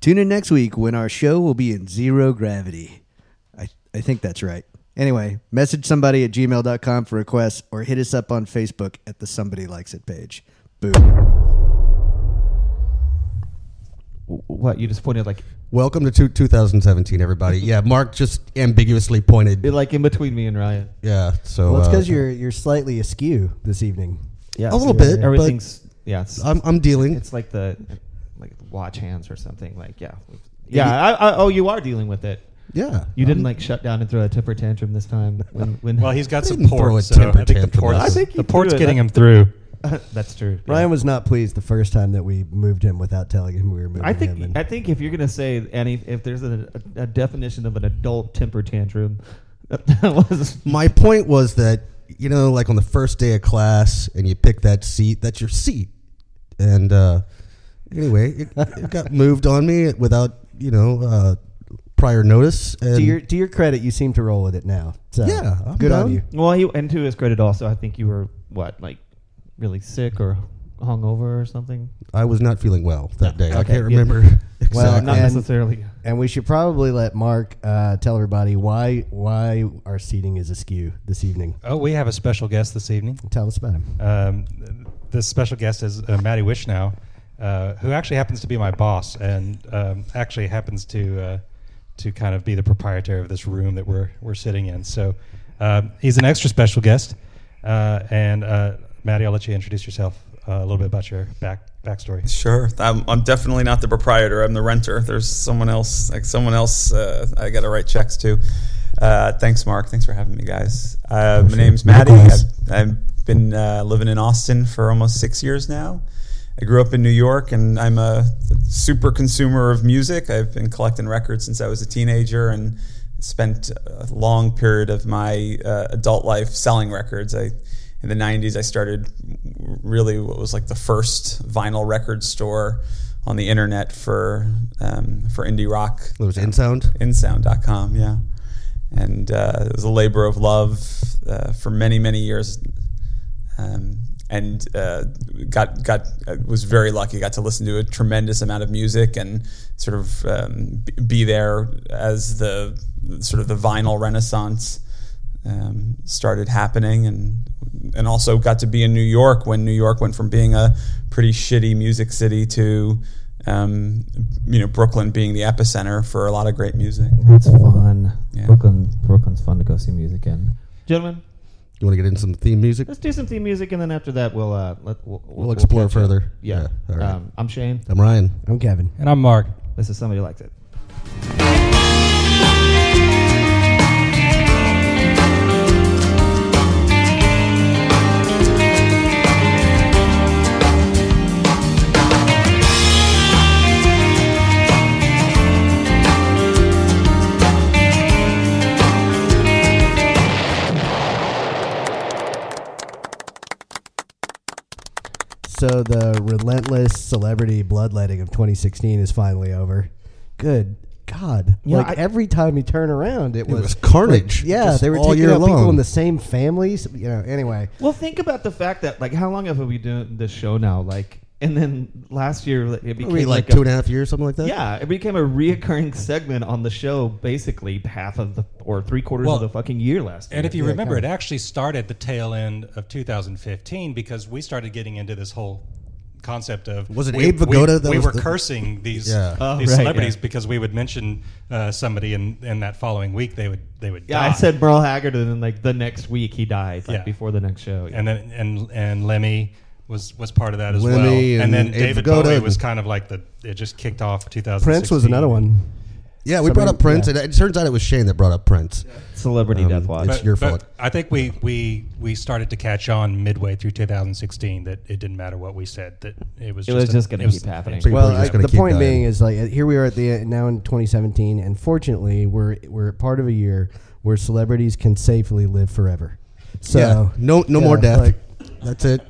Tune in next week when our show will be in zero gravity. I, I think that's right. Anyway, message somebody at gmail.com for requests or hit us up on Facebook at the Somebody Likes It page. Boom. What you just pointed like Welcome to two, 2017, everybody. Yeah, Mark just ambiguously pointed. like in between me and Ryan. Yeah, so Well, it's uh, because you're you're slightly askew this evening. Yeah, A little bit, but Everything's yeah. It's, I'm, I'm dealing. it's like the like watch hands or something. Like yeah, yeah. I, I, oh, you are dealing with it. Yeah, You didn't like shut down and throw a temper tantrum this time. When when Well, he's got some didn't throw a port, so temper I think the tantrum. port's, I think you the port's threw it. getting him through. that's true. Yeah. Ryan was not pleased the first time that we moved him without telling him we were moving I him. think and- I think if you're gonna say any if there's a, a, a definition of an adult temper tantrum, that, that was My point was that you know, like on the first day of class, and you pick that seat. That's your seat. And uh, anyway, it, it got moved on me without you know uh, prior notice. And to your to your credit, you seem to roll with it now. So Yeah, I'm good on you. well. He, and to his credit, also, I think you were what like really sick or hungover or something. I was not feeling well that day. I can't yeah. remember exactly. Well, Not and- necessarily. And we should probably let Mark uh, tell everybody why why our seating is askew this evening. Oh, we have a special guest this evening. Tell us about him. Um, this special guest is uh, Maddie Wishnow, uh, who actually happens to be my boss and um, actually happens to uh, to kind of be the proprietor of this room that we're we're sitting in. So um, he's an extra special guest. Uh, and uh, Maddie, I'll let you introduce yourself uh, a little bit about your back backstory. Sure, I'm, I'm definitely not the proprietor. I'm the renter. There's someone else, like someone else. Uh, I got to write checks to. Uh, thanks, Mark. Thanks for having me, guys. Uh, my name's Maddie. I've, I've been uh, living in Austin for almost six years now. I grew up in New York, and I'm a super consumer of music. I've been collecting records since I was a teenager, and spent a long period of my uh, adult life selling records. I in the 90s I started really what was like the first vinyl record store on the internet for um, for indie rock. it was InSound. Insound.com, yeah. And uh, it was a labor of love uh, for many, many years. Um, and uh, got got uh, was very lucky. Got to listen to a tremendous amount of music and sort of um, be there as the sort of the vinyl renaissance um, started happening, and and also got to be in New York when New York went from being a pretty shitty music city to um, you know Brooklyn being the epicenter for a lot of great music. It's fun. Yeah. Brooklyn, Brooklyn's fun to go see music in. Gentlemen, You want to get into some theme music? let's do some theme music, and then after that, we'll uh, let we'll, We'll explore catch up. further. Yeah. Yeah, all right. Um, I'm Shane. I'm Ryan. I'm Kevin. And I'm Mark. This is somebody likes it. So the relentless celebrity bloodletting of 2016 is finally over. Good God! Yeah, like I- every time you turn around, it, It was, was carnage. like, yeah, just they were all taking year out people in the same families. You know. Anyway, Well, think about the fact that like how long have we been doing this show now? Like, and then last year it became Maybe like like, two a, and a half years, something like that. Yeah, it became a reoccurring segment on the show, basically half of the or three quarters Well, of the fucking year last year. And if you Yeah, remember, kinda. it actually started the tail end of 2015 because we started getting into this whole concept of Was it we, Abe we- Vigoda that we was were the- cursing these Yeah. Oh, these right, celebrities yeah. because we would mention uh, somebody and and that following week they would they would yeah, die. I said Merle Haggard, and then like the next week he died, like Yeah. before the next show. and then and and Lemmy was was part of that as Lemmy well. and And, then David Vigoda Bowie and- was kind of like the it just kicked off 2016. Prince was another one. Yeah, we Somebody- brought up Prince, yeah. and it turns out it was Shane that brought up Prince. Celebrity Um, Death Watch. it's your fault. I think we, we we started to catch on midway through 2016 that it didn't matter what we said that it was It just was just gonna keep happening. Well, I- the point dying. being is like here we are at the now in 2017, and fortunately we're we're part of a year where celebrities can safely live forever. So yeah, no, no yeah, more death. like, That's it.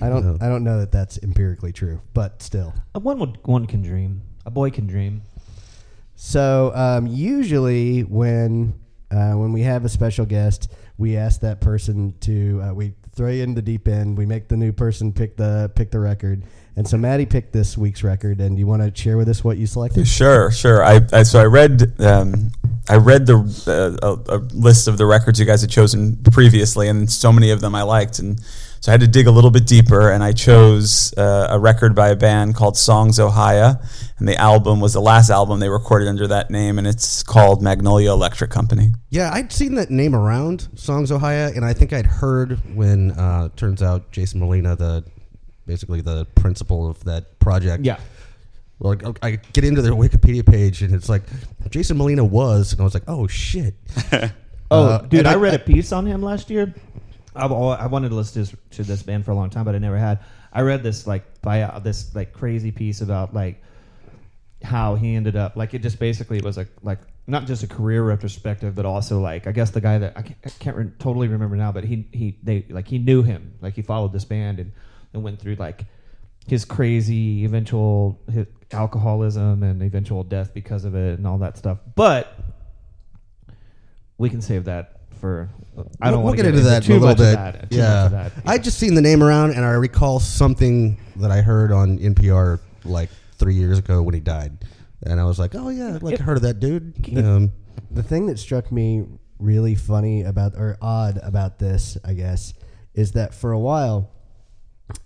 I don't No. I don't know that that's empirically true, but still. Uh, one would one can dream. A boy can dream. So um, usually when uh, when we have a special guest, we ask that person to uh, we throw you in the deep end. We make the new person pick the pick the record, And so Maddie picked this week's record, and do you want to share with us what you selected? Sure, sure. I, I so I read um, I read the uh, a, a list of the records you guys had chosen previously, and so many of them I liked, and so I had to dig a little bit deeper, and I chose uh, a record by a band called Songs: Ohia, and the album was the last album they recorded under that name, and it's called Magnolia Electric Company. Yeah, I'd seen that name around Songs: Ohia, and I think I'd heard when uh, turns out Jason Molina, the basically the principal of that project. Yeah. Well, I I get into their Wikipedia page, and it's like Jason Molina was, and I was like, oh shit. Oh, Uh, dude, I, I- read I- a piece on him last year. I've al- I wanted to listen to this, band for a long time, but I never had. I read this like bio, this like crazy piece about like how he ended up. Like it just basically was a like not just a career retrospective, but also like I guess the guy that I can't, I can't re- totally remember now, but he he they like he knew him, like he followed this band and and went through like his crazy eventual his alcoholism and eventual death because of it and all that stuff. But we can save that for. I don't we'll, want we'll to get into that in a little bit. that. Yeah, much of that. I just seen the name around, and I recall something that I heard on NPR like three years ago when he died, and I was like, oh yeah, I'd like It- heard of that dude. Um, The thing that struck me really funny about or odd about this, I guess, is that for a while,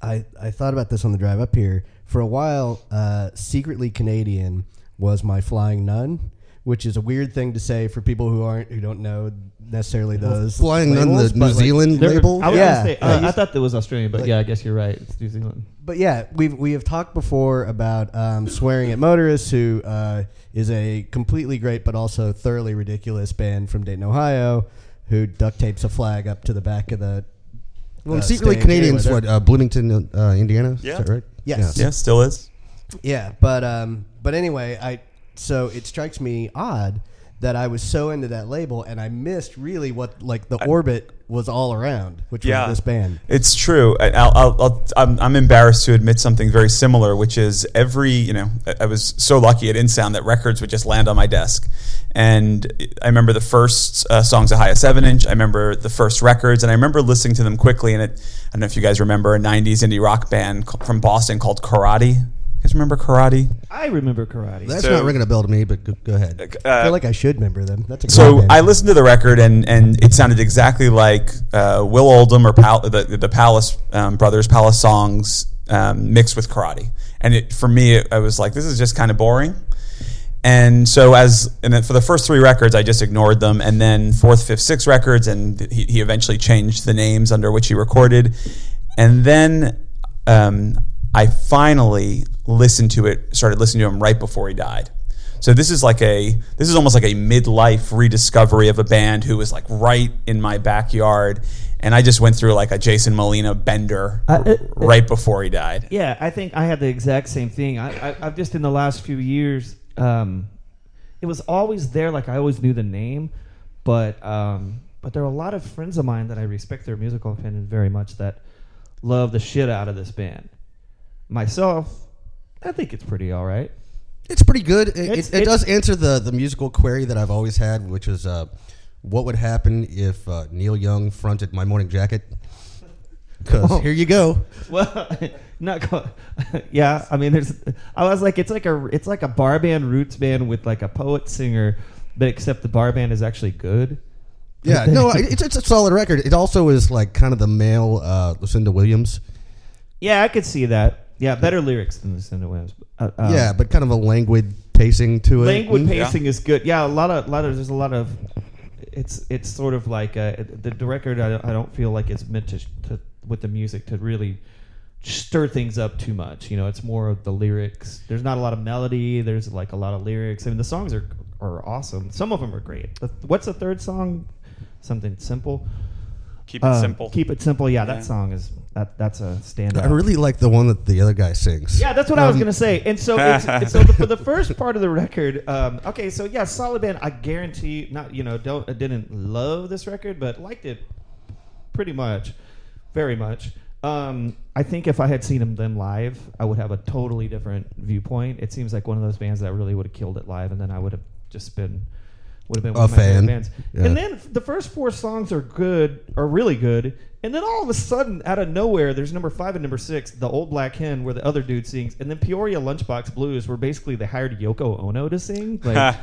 I I thought about this on the drive up here. For a while, uh, secretly Canadian was my flying nun, which is a weird thing to say for people who aren't who don't know necessarily those Flying on the New but, like, Zealand There- label. I was Yeah. gonna say, Uh, I thought that was Australian, but like- yeah, I guess you're right. It's New Zealand. But yeah, we've we have talked before about um, swearing at motorists, who uh, is a completely great but also thoroughly ridiculous band from Dayton, Ohio, who duct tapes a flag up to the back of the. well, uh, secretly stage Canadians, anyway, what uh, Bloomington, uh, Indiana? Yeah. Is that right? Yes. Yeah, still is. Yeah, but um, but anyway, I so it strikes me odd that I was so into that label and I missed really what like the orbit was all around, which Yeah. was this band. It's true. I, I'll, I'll, I'll, I'm, I'm embarrassed to admit something very similar, which is every, you know, I- I was so lucky at InSound that records would just land on my desk. And I remember the first uh, Songs: Ohia 7 inch. I remember the first records, and I remember listening to them quickly. And it, I don't know if you guys remember a 90s indie rock band from Boston called Karate. You guys remember Karate? I remember karate. That's So- not ringing a bell to me, but go, go ahead. Uh, I feel like I should remember them. That's a great So band. I listened to the record, and, and it sounded exactly like uh, Will Oldham or Pal- the, the Palace um, Brothers Palace songs um, mixed with karate. And it, for me, it, I was like, this is just kind of boring. And so, as and then for the first three records, I just ignored them. And then fourth, fifth, sixth records, and he, he eventually changed the names under which he recorded. And then um, I finally listened to it, started listening to him right before he died. So this is like a this is almost like a midlife rediscovery of a band who was like right in my backyard, and I just went through like a Jason Molina bender it- right before he died. Yeah, I think I had the exact same thing. I, I, I've just in the last few years, um, it was always there. Like I always knew the name, but um, but there are a lot of friends of mine that I respect their musical opinion very much that love the shit out of this band. Myself, I think it's pretty all right. It's pretty good. It, it, it does answer the, the musical query that I've always had, which is uh, what would happen if uh, Neil Young fronted My Morning Jacket? Because Oh. here you go. Well, not co- yeah. I mean, there's. I was like, it's like a it's like a bar band, roots band with like a poet singer, but except the bar band is actually good. Yeah, no, it's, it's a solid record. It also is like kind of the male uh, Lucinda Williams. Yeah, I could see that. Yeah, better lyrics than Lucinda Williams. Uh, um, yeah, but kind of a languid pacing to it. languid Mm. pacing is good. Yeah, a lot of lot of there's a lot of. It's it's sort of like uh, the, the record. I, don't- I don't feel like it's meant to, to with the music to really stir things up too much. You know, it's more of the lyrics. There's not a lot of melody. There's like a lot of lyrics. I mean, the songs are are awesome. Some of them are great. The, what's the third song? Something simple. Keep it Uh, simple. Keep it simple. Yeah, Yeah. that song is that that's a standout. I really like the one that the other guy sings. Yeah, that's what I was Um, gonna say. And so, it's, it's, so the, for the first part of the record, um, okay, so yeah, solid band. I guarantee, not you know, don't I didn't love this record, but liked it pretty much, very much. Um, I think if I had seen them them live, I would have a totally different viewpoint. It seems like one of those bands that really would have killed it live, and then I would have just been would have been A one of my favorite bands. Yeah. And then the first four songs are good, are really good. And then all of a sudden, out of nowhere, there's number five and number six, the old black hen, where the other dude sings, and then Peoria Lunchbox Blues, where basically they hired Yoko Ono to sing. Like,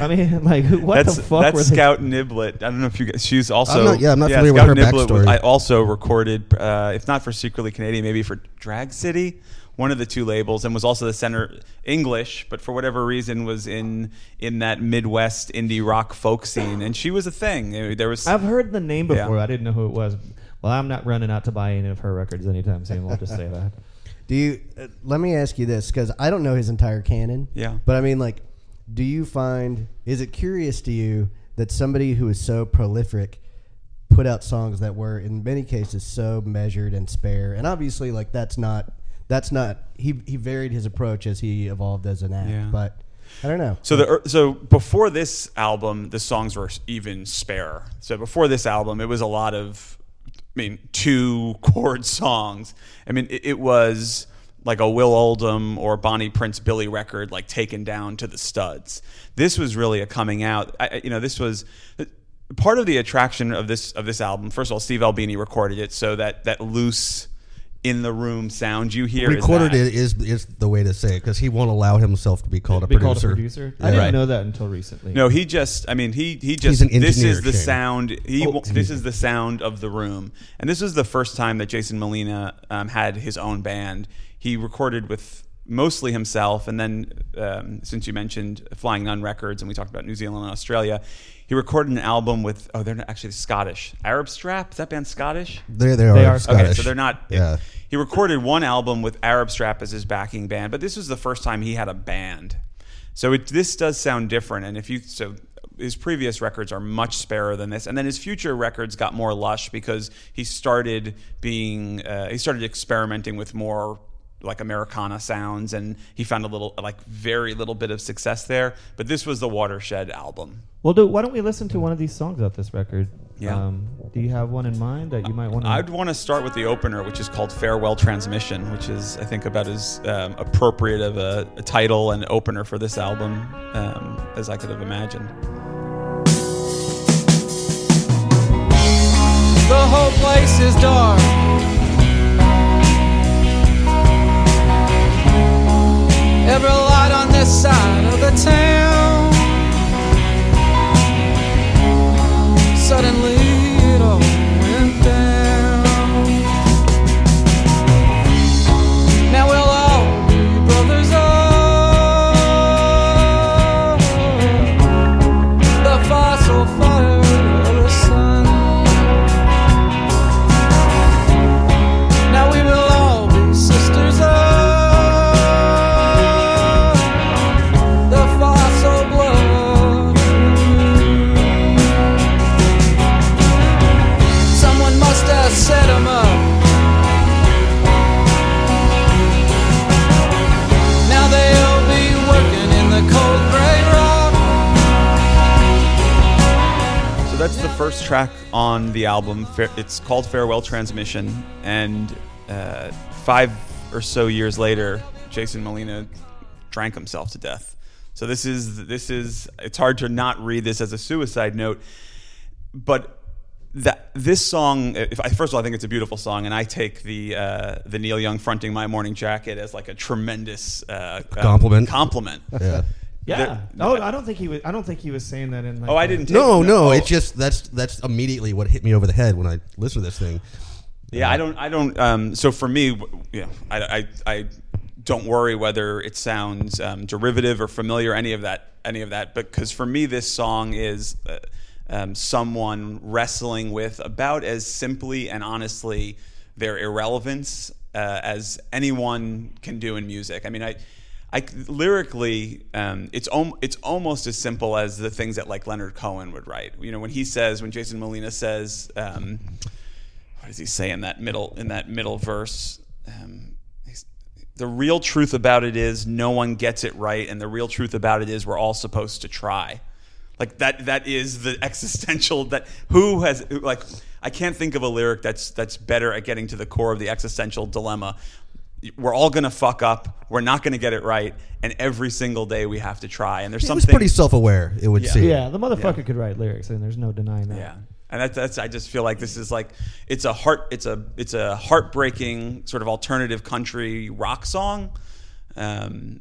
I mean, like, what that's the fuck that's were they? Scout Niblett. I don't know if you guys. She's also I'm not- yeah, I'm not familiar with Scout her Niblett was- backstory. I also recorded, uh, if not for Secretly Canadian, maybe for Drag City, one of the two labels, and was also the center English, but for whatever reason was in in that Midwest indie rock folk scene, and she was a thing. There was I've heard the name Yeah. before. I didn't know who it was. Well, I'm not running out to buy any of her records anytime soon. We'll just say that. Do you? Uh, let me ask you this because I don't know his entire canon. Yeah. But I mean, like, do you find is it curious to you that somebody who is so prolific put out songs that were in many cases so measured and spare? And obviously, like that's not that's not he he varied his approach as he evolved as an act. Yeah. But I don't know. So the so before this album, the songs were even spare. So before this album, it was a lot of, I mean, two chord songs. I mean, it, it was like a Will Oldham or Bonnie Prince Billy record, like taken down to the studs. This was really a coming out. I- you know, this was. Part of the attraction of this of this album, first of all, Steve Albini recorded it, so that that loose in the room sound you hear is Recorded that. it is is the way to say it because he won't allow himself to be called a Be producer. called a producer. I didn't Right. know that until recently. No, he just. I mean, he he just. an this is the Shane. sound. He. Oh, this is the sound of the room, and this is the first time that Jason Molina um, had his own band. He recorded with mostly himself, and then um, since you mentioned Flying Nun Records, and we talked about New Zealand and Australia, he recorded an album with. Oh, they're not actually Scottish. Arab Strap. Is that band Scottish? They they are, They are Scottish. Okay, so they're not. Yeah. He recorded one album with Arab Strap as his backing band, but this was the first time he had a band. So it, this does sound different. And if you so his previous records are much sparer than this, and then his future records got more lush because he started being uh, he started experimenting with more like Americana sounds, and he found a little like very little bit of success there. But this was the watershed album. Well, do, why don't we listen to one of these songs off this record? Yeah. Um, do you have one in mind that you might want to? I'd want to start with the opener, which is called Farewell Transmission, which is, I think, about as um, appropriate of a, a title and opener for this album um, as I could have imagined. The whole place is dark. Every light on this side of the town. Suddenly it all first track on the album. It's called Farewell Transmission, and uh, five or so years later, Jason Molina drank himself to death. So this is this is it's hard to not read this as a suicide note, but that this song, if I, first of all, I think it's a beautiful song, and I take the uh, the Neil Young fronting "My Morning Jacket" as like a tremendous uh, Compliment. Compliment. Yeah. Yeah. the- no, I don't think he was. I don't think he was saying that in. Like Oh, I a- didn't. Take, No, no, oh. it's just that's that's immediately what hit me over the head when I listened to this thing. Yeah, I don't. I don't. Um, so for me, w- yeah, I, I, I don't worry whether it sounds um, derivative or familiar, any of that, any of that. Because for me, this song is uh, um, someone wrestling with about as simply and honestly their irrelevance uh, as anyone can do in music. I mean, I. I, lyrically, um, it's om- it's almost as simple as the things that like Leonard Cohen would write. You know, when he says, when Jason Molina says, um, what does he say in that middle in that middle verse? Um, the real truth about it is no one gets it right, and the real truth about it is we're all supposed to try. Like that that is the existential that who has like I can't think of a lyric that's that's better at getting to the core of the existential dilemma. We're all gonna fuck up. We're not gonna get it right, and every single day we have to try. And there's He was something pretty self-aware. It would Yeah. seem. Yeah, the motherfucker could write lyrics, and there's no denying that. Yeah, and that's, that's I just feel like this is like it's a heart it's a it's a heartbreaking sort of alternative country rock song. Um,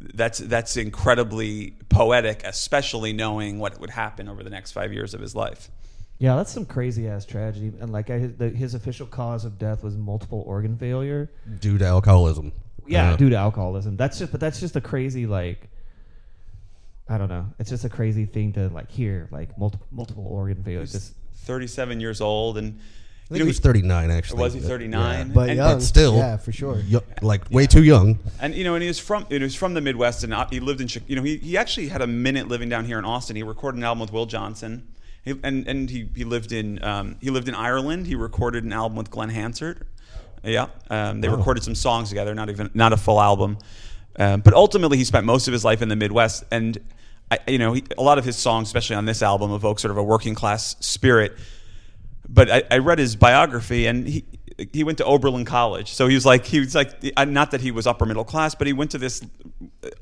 that's that's incredibly poetic, especially knowing what would happen over the next five years of his life. Yeah, that's some crazy ass tragedy. And like, I, the, his official cause of death was multiple organ failure. Due to alcoholism. Yeah, due to alcoholism. That's just, but that's just a crazy like. I don't know. It's just a crazy thing to like hear, like multiple multiple organ failure. Just 37 years old, and I think he was 39 actually. Was he 39? But And- young, But still, yeah, for sure. yo- like way too young. And you know, and he was from he was from the Midwest, and uh, he lived in you know he, he actually had a minute living down here in Austin. He recorded an album with Will Johnson, he, and and he, he lived in um, he lived in Ireland. He recorded an album with Glen Hansard. Yeah, um, they recorded some songs together, not even not a full album. Um, but ultimately, he spent most of his life in the Midwest, and I, you know, he, a lot of his songs, especially on this album, evoke sort of a working class spirit but I, I read his biography and he he went to Oberlin College. So he was like he was like uh, not that he was upper middle class, but he went to this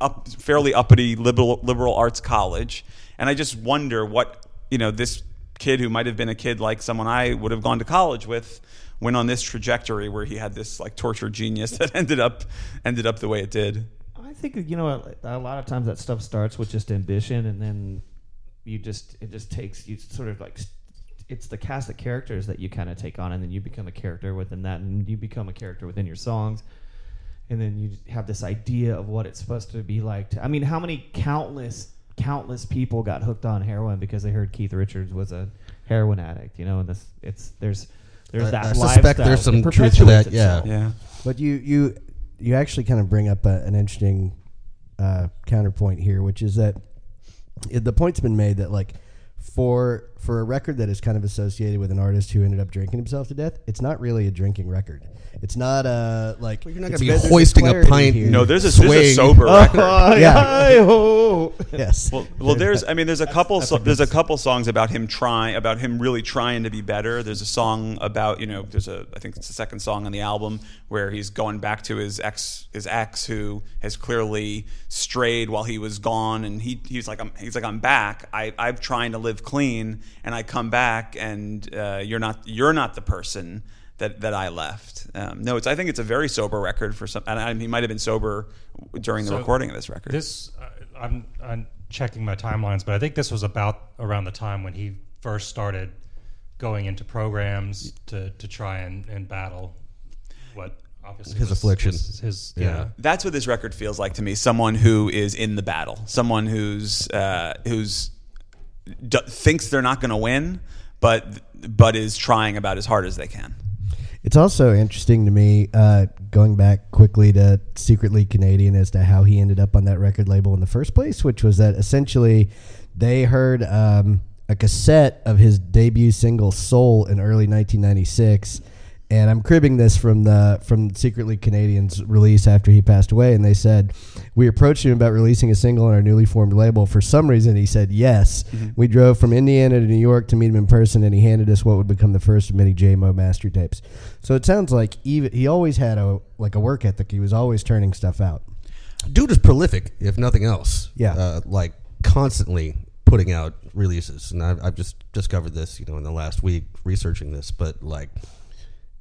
up fairly uppity liberal liberal arts college. And I just wonder what you know this kid who might have been a kid like someone I would have gone to college with went on this trajectory where he had this like tortured genius that ended up ended up the way it did. I think you know a lot of times that stuff starts with just ambition, and then you just it just takes you sort of like it's the cast of characters that you kind of take on, and then you become a character within that, and you become a character within your songs, and then you have this idea of what it's supposed to be like. To, I mean, how many countless countless people got hooked on heroin because they heard Keith Richards was a heroin addict, you know, and this it's there's there's I- that I suspect there's some truth to that, perpetuates yeah. itself. Yeah. But you you you actually kind of bring up a, an interesting uh, counterpoint here, which is that it, the point's been made that like for for a record that is kind of associated with an artist who ended up drinking himself to death, it's not really a drinking record. It's not a like You're not it's- gonna be hoisting a pint. here. No, there's a, there's a Swing. sober record. Yeah. oh. yes. Well, well, there's. I mean, there's a couple. so, there's a couple songs about him trying, about him really trying to be better. There's a song about you know. There's a. I think it's the second song on the album where he's going back to his ex, his ex who has clearly strayed while he was gone, and he he's like I'm he's like I'm back. I I'm trying to live clean, and I come back, and uh, you're not you're not the person. That, that I left. Um, no, it's. I think it's a very sober record for some. And I, he might have been sober during the So recording of this record. This uh, I'm I'm checking my timelines, but I think this was about around the time when he first started going into programs to, to try and, and battle what obviously His was- affliction. was his Yeah. yeah. that's what this record feels like to me. Someone who is in the battle, someone who's uh, who's d- thinks they're not going to win, but but is trying about as hard as they can. It's also interesting to me, uh, going back quickly to Secretly Canadian, as to how he ended up on that record label in the first place, which was that essentially they heard um, a cassette of his debut single "Soul" in early 1996. And I'm cribbing this from the from Secretly Canadian's release after he passed away, and they said we approached him about releasing a single on our newly formed label. For some reason, he said yes. We drove from Indiana to New York to meet him in person, and he handed us what would become the first of many JMO master tapes. So it sounds like even he always had a like a work ethic. He was always turning stuff out. Dude is prolific, if nothing else. Yeah. Uh, like constantly putting out releases, and I've, I've just discovered this, you know, in the last week researching this. But like,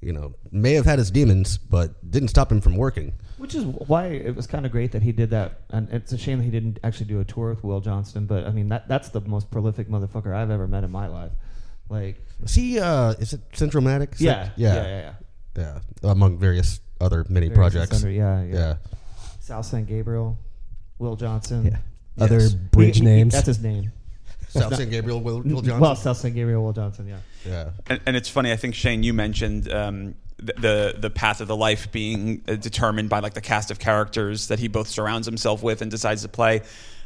you know, may have had his demons, but didn't stop him from working. Which is why it was kind of great that he did that, and it's a shame that he didn't actually do a tour with Will Johnson. But I mean, that that's the most prolific motherfucker I've ever met in my life. Like, Is he? Uh, is it Centromatic? yeah, yeah, yeah, yeah. yeah. yeah. Among various other many Various projects. Thunder, yeah, yeah, yeah. South San Gabriel, Will Johnson. Yeah. Other Yes. bridge He- he- names. That's his name. South San Gabriel, Will, Will Johnson. Well, South San Gabriel, Will Johnson. Yeah. yeah. And, and it's funny. I think Shane, you mentioned um, the, the the path of the life being uh, determined by like the cast of characters that he both surrounds himself with and decides to play.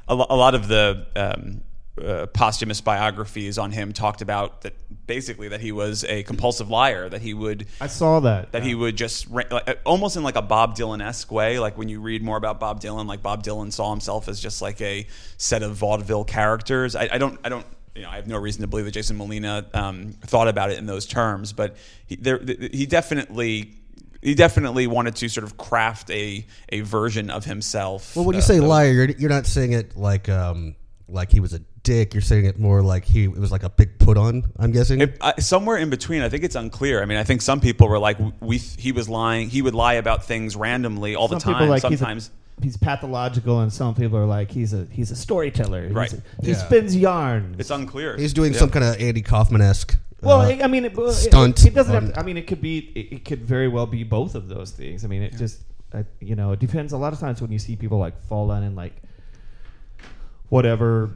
A, lo- a lot of the um, uh, posthumous biographies on him talked about that basically that he was a compulsive liar. That he would I saw that. that he would just like, uh, almost in like a Bob Dylan esque way. Like when you read more about Bob Dylan, like Bob Dylan saw himself as just like a set of vaudeville characters. I, I don't, I don't, you know, I have no reason to believe that Jason Molina um, thought about it in those terms, but he, there, he definitely he definitely wanted to sort of craft a a version of himself. Well, when you uh, say liar, you're, you're not saying it like um like he was a dick. You're saying it more like he it was like a big put on. I'm guessing. It, uh, somewhere in between, I think it's unclear. I mean, I think some people were like, we he was lying. He would lie about things randomly all Some the time. like Sometimes, he's, a, he's pathological, and some people are like he's a he's a storyteller. He's Right. a- he Yeah. spins yarns. it's unclear. He's doing Yeah. some kind of Andy Kaufman esque. Well, I I mean, it, well, it- stunt It, doesn't have. To, I mean, it could be. It, it could very well be both of those things. I mean, it just. I, you know, it depends. A lot of times when you see people like fall down and like whatever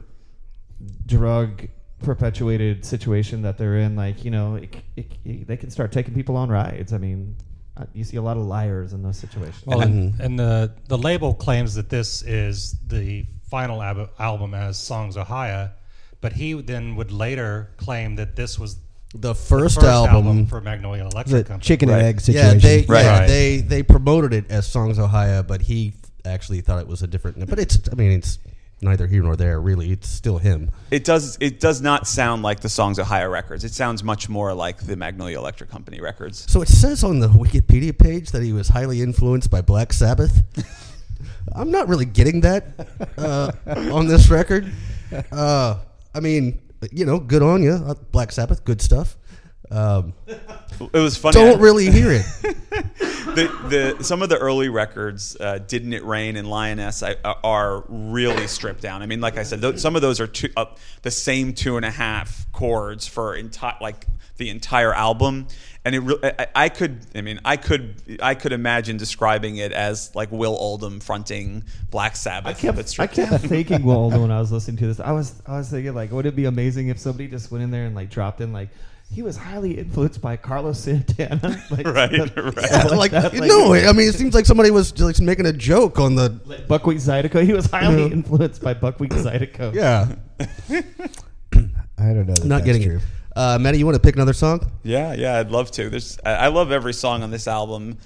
drug perpetuated situation that they're in, like you know, it, it, it- they can start taking people on rides. I mean, uh, you see a lot of liars in those situations. Well, and, and the the label claims that this is the final ab- album as Songs: Ohia, but he then would later claim that this was the the first, album. for Magnolia The Electric Company. chicken Right. and egg yeah, situation. they Right. yeah, Right. they they promoted it as Songs: Ohia, but he actually thought it was a different. But it's I mean it's neither here nor there really. It's still him. It does. It does not sound like the Songs: Ohia Records. It sounds much more like the Magnolia Electric Company records. So it says on the Wikipedia page that he was highly influenced by Black Sabbath. I'm not really getting that uh, on this record. Uh, I mean, you know, good on you, uh, Black Sabbath, good stuff. Um, It was funny. don't really hear it. the, the some of the early records, uh, "Didn't It Rain" and "Lioness," I, are really stripped down. I mean, like I said, th- some of those are two, uh, the same two and a half chords for entire like the entire album, and it. Re- I, I could, I mean, I could, I could imagine describing it as like Will Oldham fronting Black Sabbath. I kept, but I stripped kept down. thinking Waldo when I was listening to this. I was I was thinking like, would it be amazing if somebody just went in there and like dropped in like he was highly influenced by Carlos Santana, like, Right, stuff- right. stuff like, that, no, I mean, it seems like somebody was just making a joke on the. Buckwheat Zydeco. He was highly influenced by Buckwheat Zydeco. Yeah, I don't know. That not getting true. it. Uh, Maddie, you want to pick another song? Yeah, yeah, I'd love to. There's, I, I love every song on this album,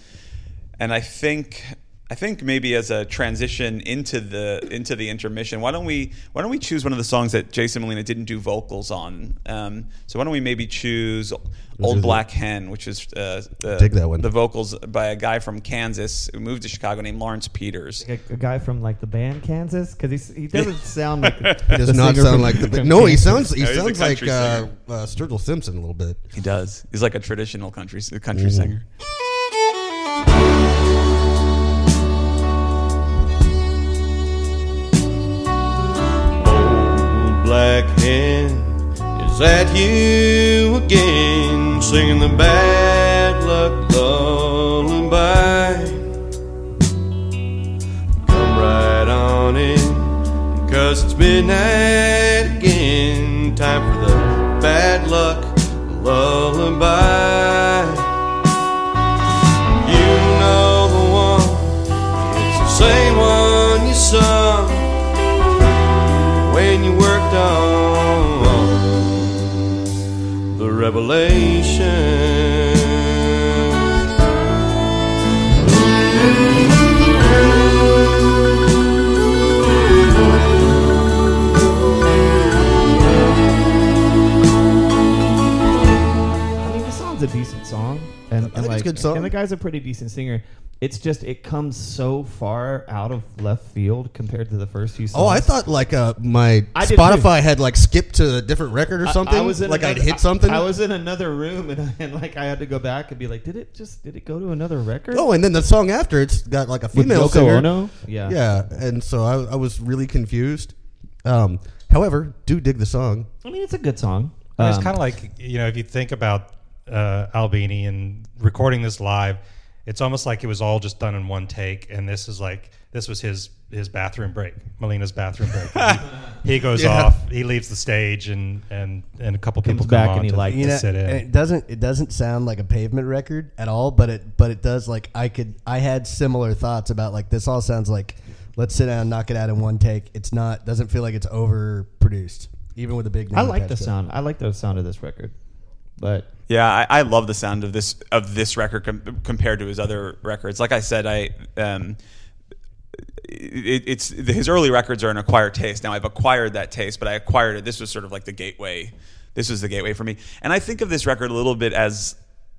and I think, I think maybe as a transition into the into the intermission, why don't we why don't we choose one of the songs that Jason Molina didn't do vocals on? Um, so why don't we maybe choose "Old is it? Black Hen," which is uh, the, Dig that one. the vocals by a guy from Kansas who moved to Chicago named Lawrence Peters. A, a guy from like the band Kansas because he doesn't sound like He does not sound like the. No, he sounds. He No, sounds like country uh, uh, Sturgill Simpson a little bit. He does. He's like a traditional country country singer. Black hen, is that you again? Singing the bad luck lullaby. Come right on in, cause it's midnight again. Time for the bad luck lullaby. Revelation. And, and think it's like, a good song. and the guy's a pretty decent singer. It's just it comes so far out of left field compared to the first few songs. Oh, I thought like uh, my I did Spotify had like skipped to a different record or I- something. I, was in like I'd hit something. I, I was in another room, and, and like I had to go back and be like, did it just did it go to another record? oh, and then the song after it's got like a with female Yoko singer. Ono. Yeah, Yeah, and so I, I was really confused. Um, however, do dig the song. I mean, it's a good song. it's Um, kind of like you know if you think about uh, Albini and recording this live, it's almost like it was all just done in one take, and this is like this was his his bathroom break, Molina's bathroom break. he, he goes Yeah. off, he leaves the stage, and and and a couple Comes people back come on and he to, liked to You know, sit in. and it doesn't it doesn't sound like a pavement record at all, but it but it does like I could I had similar thoughts about like this all sounds like let's sit down knock it out in one take. It's not doesn't feel like it's overproduced, even with a big. I like the attached to it. sound. I like the sound of this record, but Yeah, I, I love the sound of this of this record com- compared to his other records. Like I said, I um, it, it's his early records are an acquired taste. Now I've acquired that taste, but I acquired it. This was sort of like the gateway. This was the gateway for me, and I think of this record a little bit as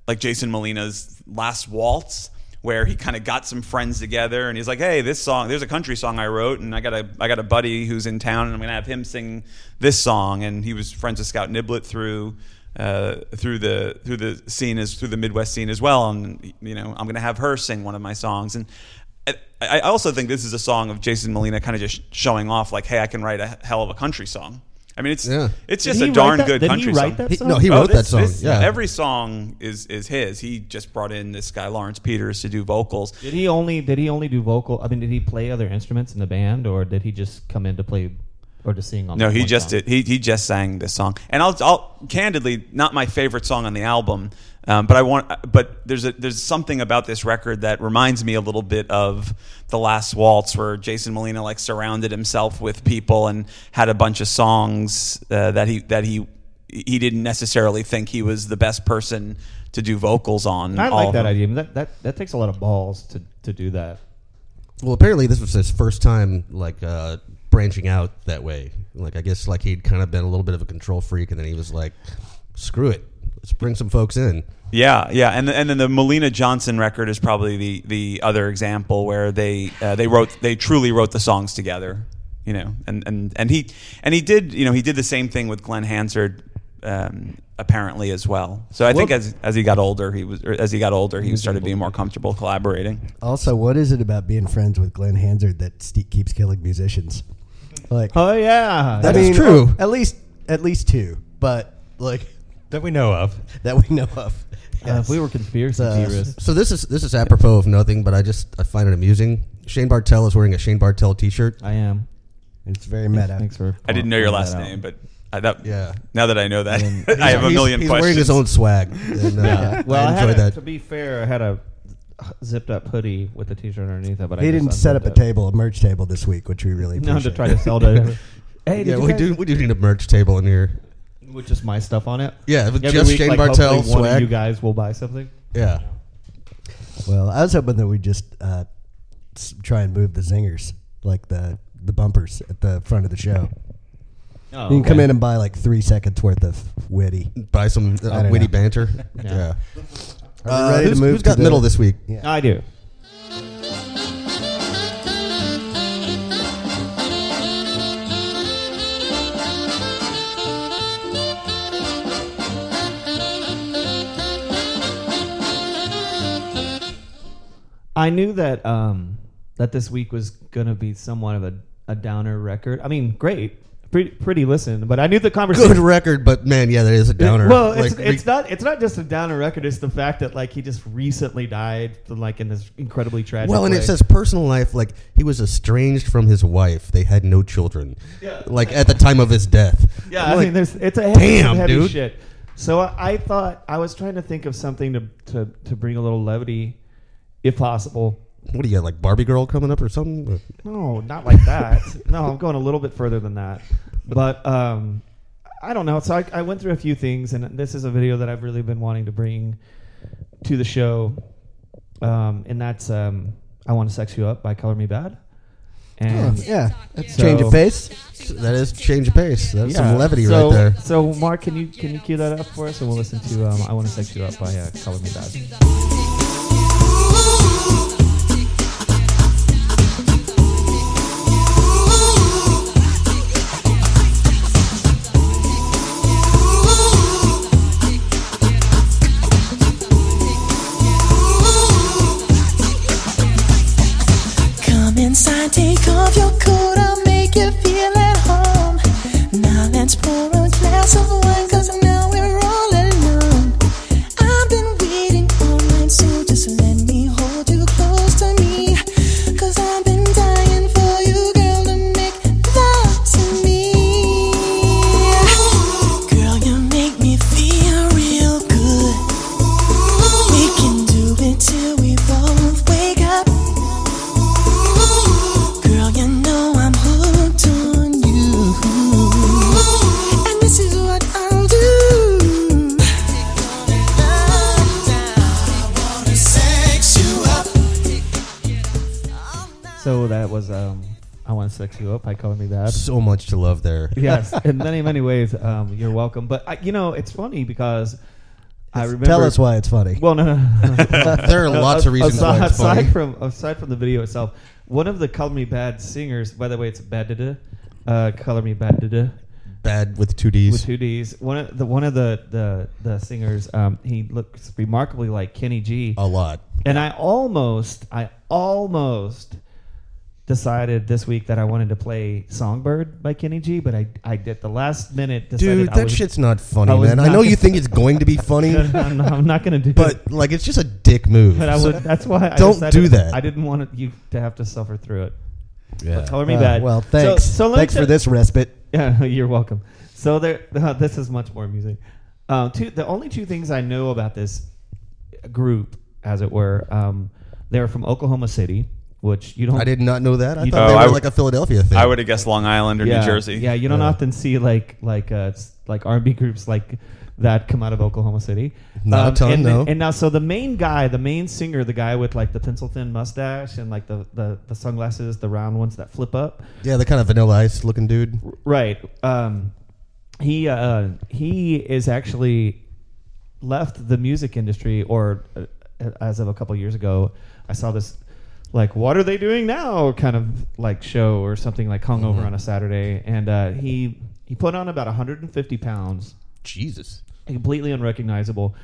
like Jason Molina's Last Waltz. where he kind of got some friends together and he's like, "Hey, this song, there's a country song I wrote, and I got a I got a buddy who's in town, and I'm gonna have him sing this song." And he was friends with Scout Niblett through uh, through the through the scene as through the Midwest scene as well, and you know, I'm gonna have her sing one of my songs and. I- I also think this is a song of Jason Molina kind of just showing off, like, "Hey, I can write a hell of a country song." I mean, it's Yeah. it's just a darn good did he country write song. that He- song? no, he Oh, wrote this- that song. this- yeah. every song is is his. He just brought in this guy Lawrence Peters to do vocals. Did he only did he only do vocal? I mean, did he play other instruments in the band, or did he just come in to play or to sing on? No, that he just song? did. He he just sang this song, and I'll I'll candidly not my favorite song on the album, um, but I want but there's a there's something about this record that reminds me a little bit of the Last Waltz, where Jason Molina like surrounded himself with people and had a bunch of songs uh, that he that he he didn't necessarily think he was the best person to do vocals on. I all like of that them. idea. That that that takes a lot of balls to to do that. Well, apparently this was his first time like uh, branching out that way. Like I guess like he'd kind of been a little bit of a control freak, and then he was like, "Screw it, let's bring some folks in." Yeah, yeah, and and then the Molina Johnson record is probably the the other example where they uh, they wrote they truly wrote the songs together, you know, and and and he and he did you know he did the same thing with Glen Hansard. Um, apparently as well. So I think as as he got older, he was or as he got older, he started being more comfortable collaborating. Also, what is it about being friends with Glen Hansard that Steve keeps killing musicians? Like, Oh yeah, That I is mean, true. At least, at least two, but like that we know of. that we know of. Uh, if we were conspiracy Uh, theorists, So this is this is apropos of nothing, but I just I find it amusing. Shane Bartell is wearing a Shane Bartell T-shirt. I am. It's very meta. Thanks for. I didn't know your pointing last that out. name, but I, that, Yeah. Now that I know that, And I have a He's- million he's questions. wearing his own swag. And, uh, Yeah. Well, I, I had enjoy a, that. to be fair, I had a zipped up hoodie with the t-shirt underneath it, but I he just didn't set up a it. table, a merch table this week, which we really No, to try to sell to. hey, yeah, we do we do need a merch table in here. with just my stuff on it. Yeah, with Every just week, Shane like, Bartell hopefully one of swag. you guys will buy something. Yeah. Well, I was hoping that we just uh, try and move the zingers, like the the bumpers at the front of the show. Oh, you can come in and buy like three seconds worth of witty. Buy some I uh, witty know. banter. Yeah. yeah. Are we Uh, ready to who's, move who's to got the- middle this week? Yeah. I do. I knew that um, that this week was going to be somewhat of a, a downer record. I mean, great, pretty pretty listen, but I knew the conversation. Good record, but man, yeah, that is a downer. Well, it's, Like, it's not it's not just a downer record. It's the fact that like he just recently died, like in this incredibly tragic. Well, and way. it says personal life. Like he was estranged from his wife. They had no children. Yeah. Like at the time of his death. Yeah, I'm I like, mean, there's it's a heavy, Damn, heavy dude. shit. So I, I thought I was trying to think of something to, to to bring a little levity, if possible. What do you got? Like Barbie girl coming up or something? No, not like that. no, I'm going a little bit further than that. But um, I don't know. So I, I went through a few things, and this is a video that I've really been wanting to bring to the show, um, and that's um, "I Want to Sex You Up" by Color Me Badd. And Yeah, that's So- change of pace. That is change of pace. That's yeah, some levity so, right there. So, Mark, can you can you cue that up for us, and we'll listen to um, "I Want to Sex You Up" by uh, Color Me Badd. So much to love there. yes, in many many ways, um, you're welcome. But I, you know, it's funny because I remember. Tell us why it's funny. Well, no, no. There are lots of reasons aside, why it's funny. aside from aside from the video itself, one of the "Color Me Badd" singers. By the way, it's bad uh, "Color Me Badd Bad with two D's. with two D's. One of the one of the the the singers. Um, he looks remarkably like Kenny G. a lot. And I almost, I almost decided this week that I wanted to play "Songbird" by Kenny G, but I I did the last minute decided Dude, I that was, shit's not funny, I man. I know you think it's going to be funny, I'm, not, I'm not gonna do it. but like it's just a dick move. But I would. That's why I Don't do that. I didn't want you to have to suffer through it. yeah. Color me Uh, bad. Well, thanks. So, me thanks for this respite. Yeah, you're welcome. So there, uh, this is much more amusing. Um, two, the only two things I know about this group, as it were, um, they're from Oklahoma City, which you don't. I did not know that. I You thought don't- they were I like a Philadelphia thing. I would have guessed Long Island or yeah, New Jersey. Yeah, you don't Yeah. often see like like uh, s- like R&B groups like that come out of Oklahoma City. Um, Not a ton, and, no. and now, so the main guy, the main singer, the guy with like the pencil thin mustache and like the, the, the sunglasses, the round ones that flip up. yeah, the kind of Vanilla Ice looking dude. Right. Um, he uh, he is actually left the music industry, or uh, as of a couple years ago, I saw this like what are they doing now kind of like show or something like hung over on a Saturday, and uh, he he put on about 150 pounds, Jesus. completely unrecognizable,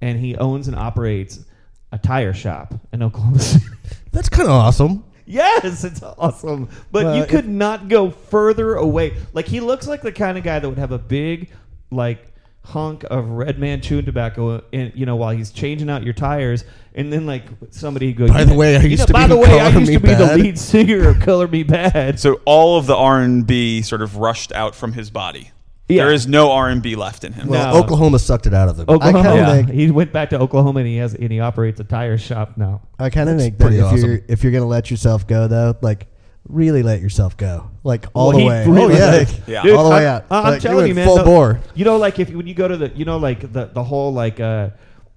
and he owns and operates a tire shop in Oklahoma City. That's kind of awesome. Yes, it's awesome. But Well, you could not go further away. Like he looks like the kind of guy that would have a big like hunk of Red Man chewing tobacco and you know while he's changing out your tires and then like somebody goes By the way, I used know, to by be the way I used to be the lead singer of Color Me Badd. So all of the R and B sort of rushed out from his body. Yeah. There is no R and B left in him. Well, No. Oklahoma sucked it out of him Oklahoma, kinda yeah. think- he went back to Oklahoma and he has and he operates a tire shop now. I kind of think that if awesome. you're if you're gonna let yourself go though, like really let yourself go, like all Well, the he way. really oh yeah, did. like, Yeah. Dude, all the way I- out. I- I'm Like, telling went you, man. full the- bore. You know, like if when you go to the, you know, like the the whole like uh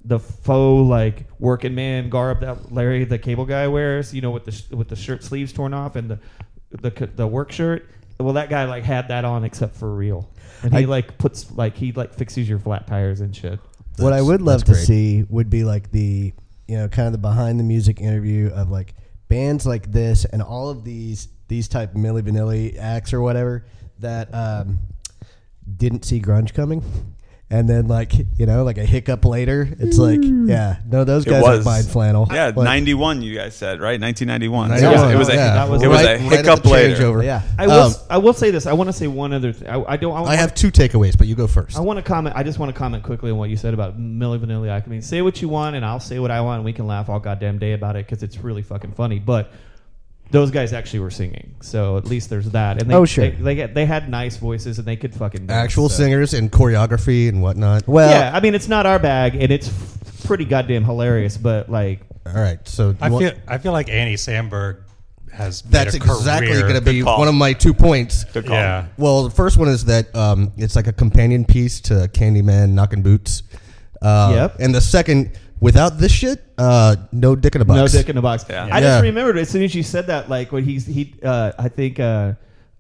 the faux like working man garb that Larry the Cable Guy wears, you know, with the sh- with the shirt sleeves torn off and the the c- the work shirt. Well, that guy like had that on except for real, and he I- like puts like he like fixes your flat tires and shit. what I That's- would love that's to great. see would be like the you know kind of the behind the music interview of like bands like this and all of these these type Milli Vanilli acts or whatever that um, didn't see grunge coming. And then, like you know, like a hiccup later, it's like, yeah, no, those guys was are mind flannel. Yeah, Like, ninety one. You guys said right, nineteen ninety one. It was, it was a yeah. that was- it was right, a hiccup the later. changeover. Yeah. I will Um, s I will say this. I want to say one other thing. I, I don't. I, I have two takeaways, but you go first. I want to comment. I just want to comment quickly on what you said about Milli Vanilli. I mean, say what you want, and I'll say what I want, and we can laugh all goddamn day about it because it's really fucking funny. But those guys actually were singing, so at least there's that. And they, Oh, sure. they, they, get- they had nice voices, and they could fucking dance, Actual so. singers and choreography and whatnot. Well, yeah, I mean, it's not our bag, and it's f- pretty goddamn hilarious. But like, All right, so I you want- feel I feel like Andy Samberg has made that's a exactly career. going to be call. one of my two points. Good call. Yeah, Well, the first one is that um, it's like a companion piece to Candyman knocking boots. Uh, Yep. And the second, without this shit, uh, no dick in a box. no dick in the box. Yeah. I Yeah. just remembered as soon as you said that, like when he's he, uh, I think uh,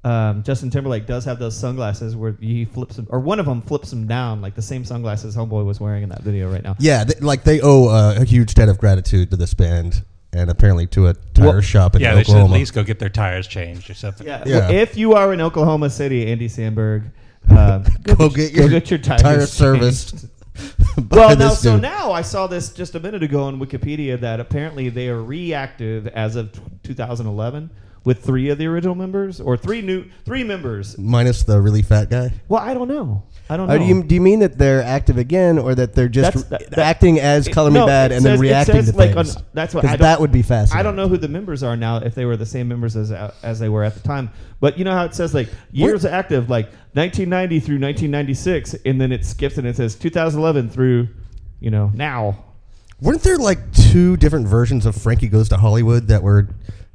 um, Justin Timberlake does have those sunglasses where he flips them, or one of them flips them down, like the same sunglasses Homeboy was wearing in that video right now. Yeah, th- like they owe uh, a huge debt of gratitude to this band and apparently to a tire Well, shop in yeah. They should Oklahoma. at least go get their tires changed or something. Yeah. Yeah. Well, if you are in Oklahoma City, Andy Samberg, um, Go get your get your tires tire changed. serviced. Well, now, so dude. now I saw this just a minute ago on Wikipedia that apparently they are reactive as of t- 2011 with three of the original members or three new three members. minus the really fat guy. Well, I don't know. I don't know. Uh, do, you, do you mean that they're active again, or that they're just That's- that- that- acting as it- Color no, Me Bad it and then says- it reacting says, to like, on- things? that's what- 'Cause I don't- that would be fascinating. I don't know who the members are now if they were the same members as as they were at the time. But you know how it says like years active, like 1990 through 1996, and then it skips and it says 2011 through, you know, now. Weren't there like two different versions of Frankie Goes to Hollywood that were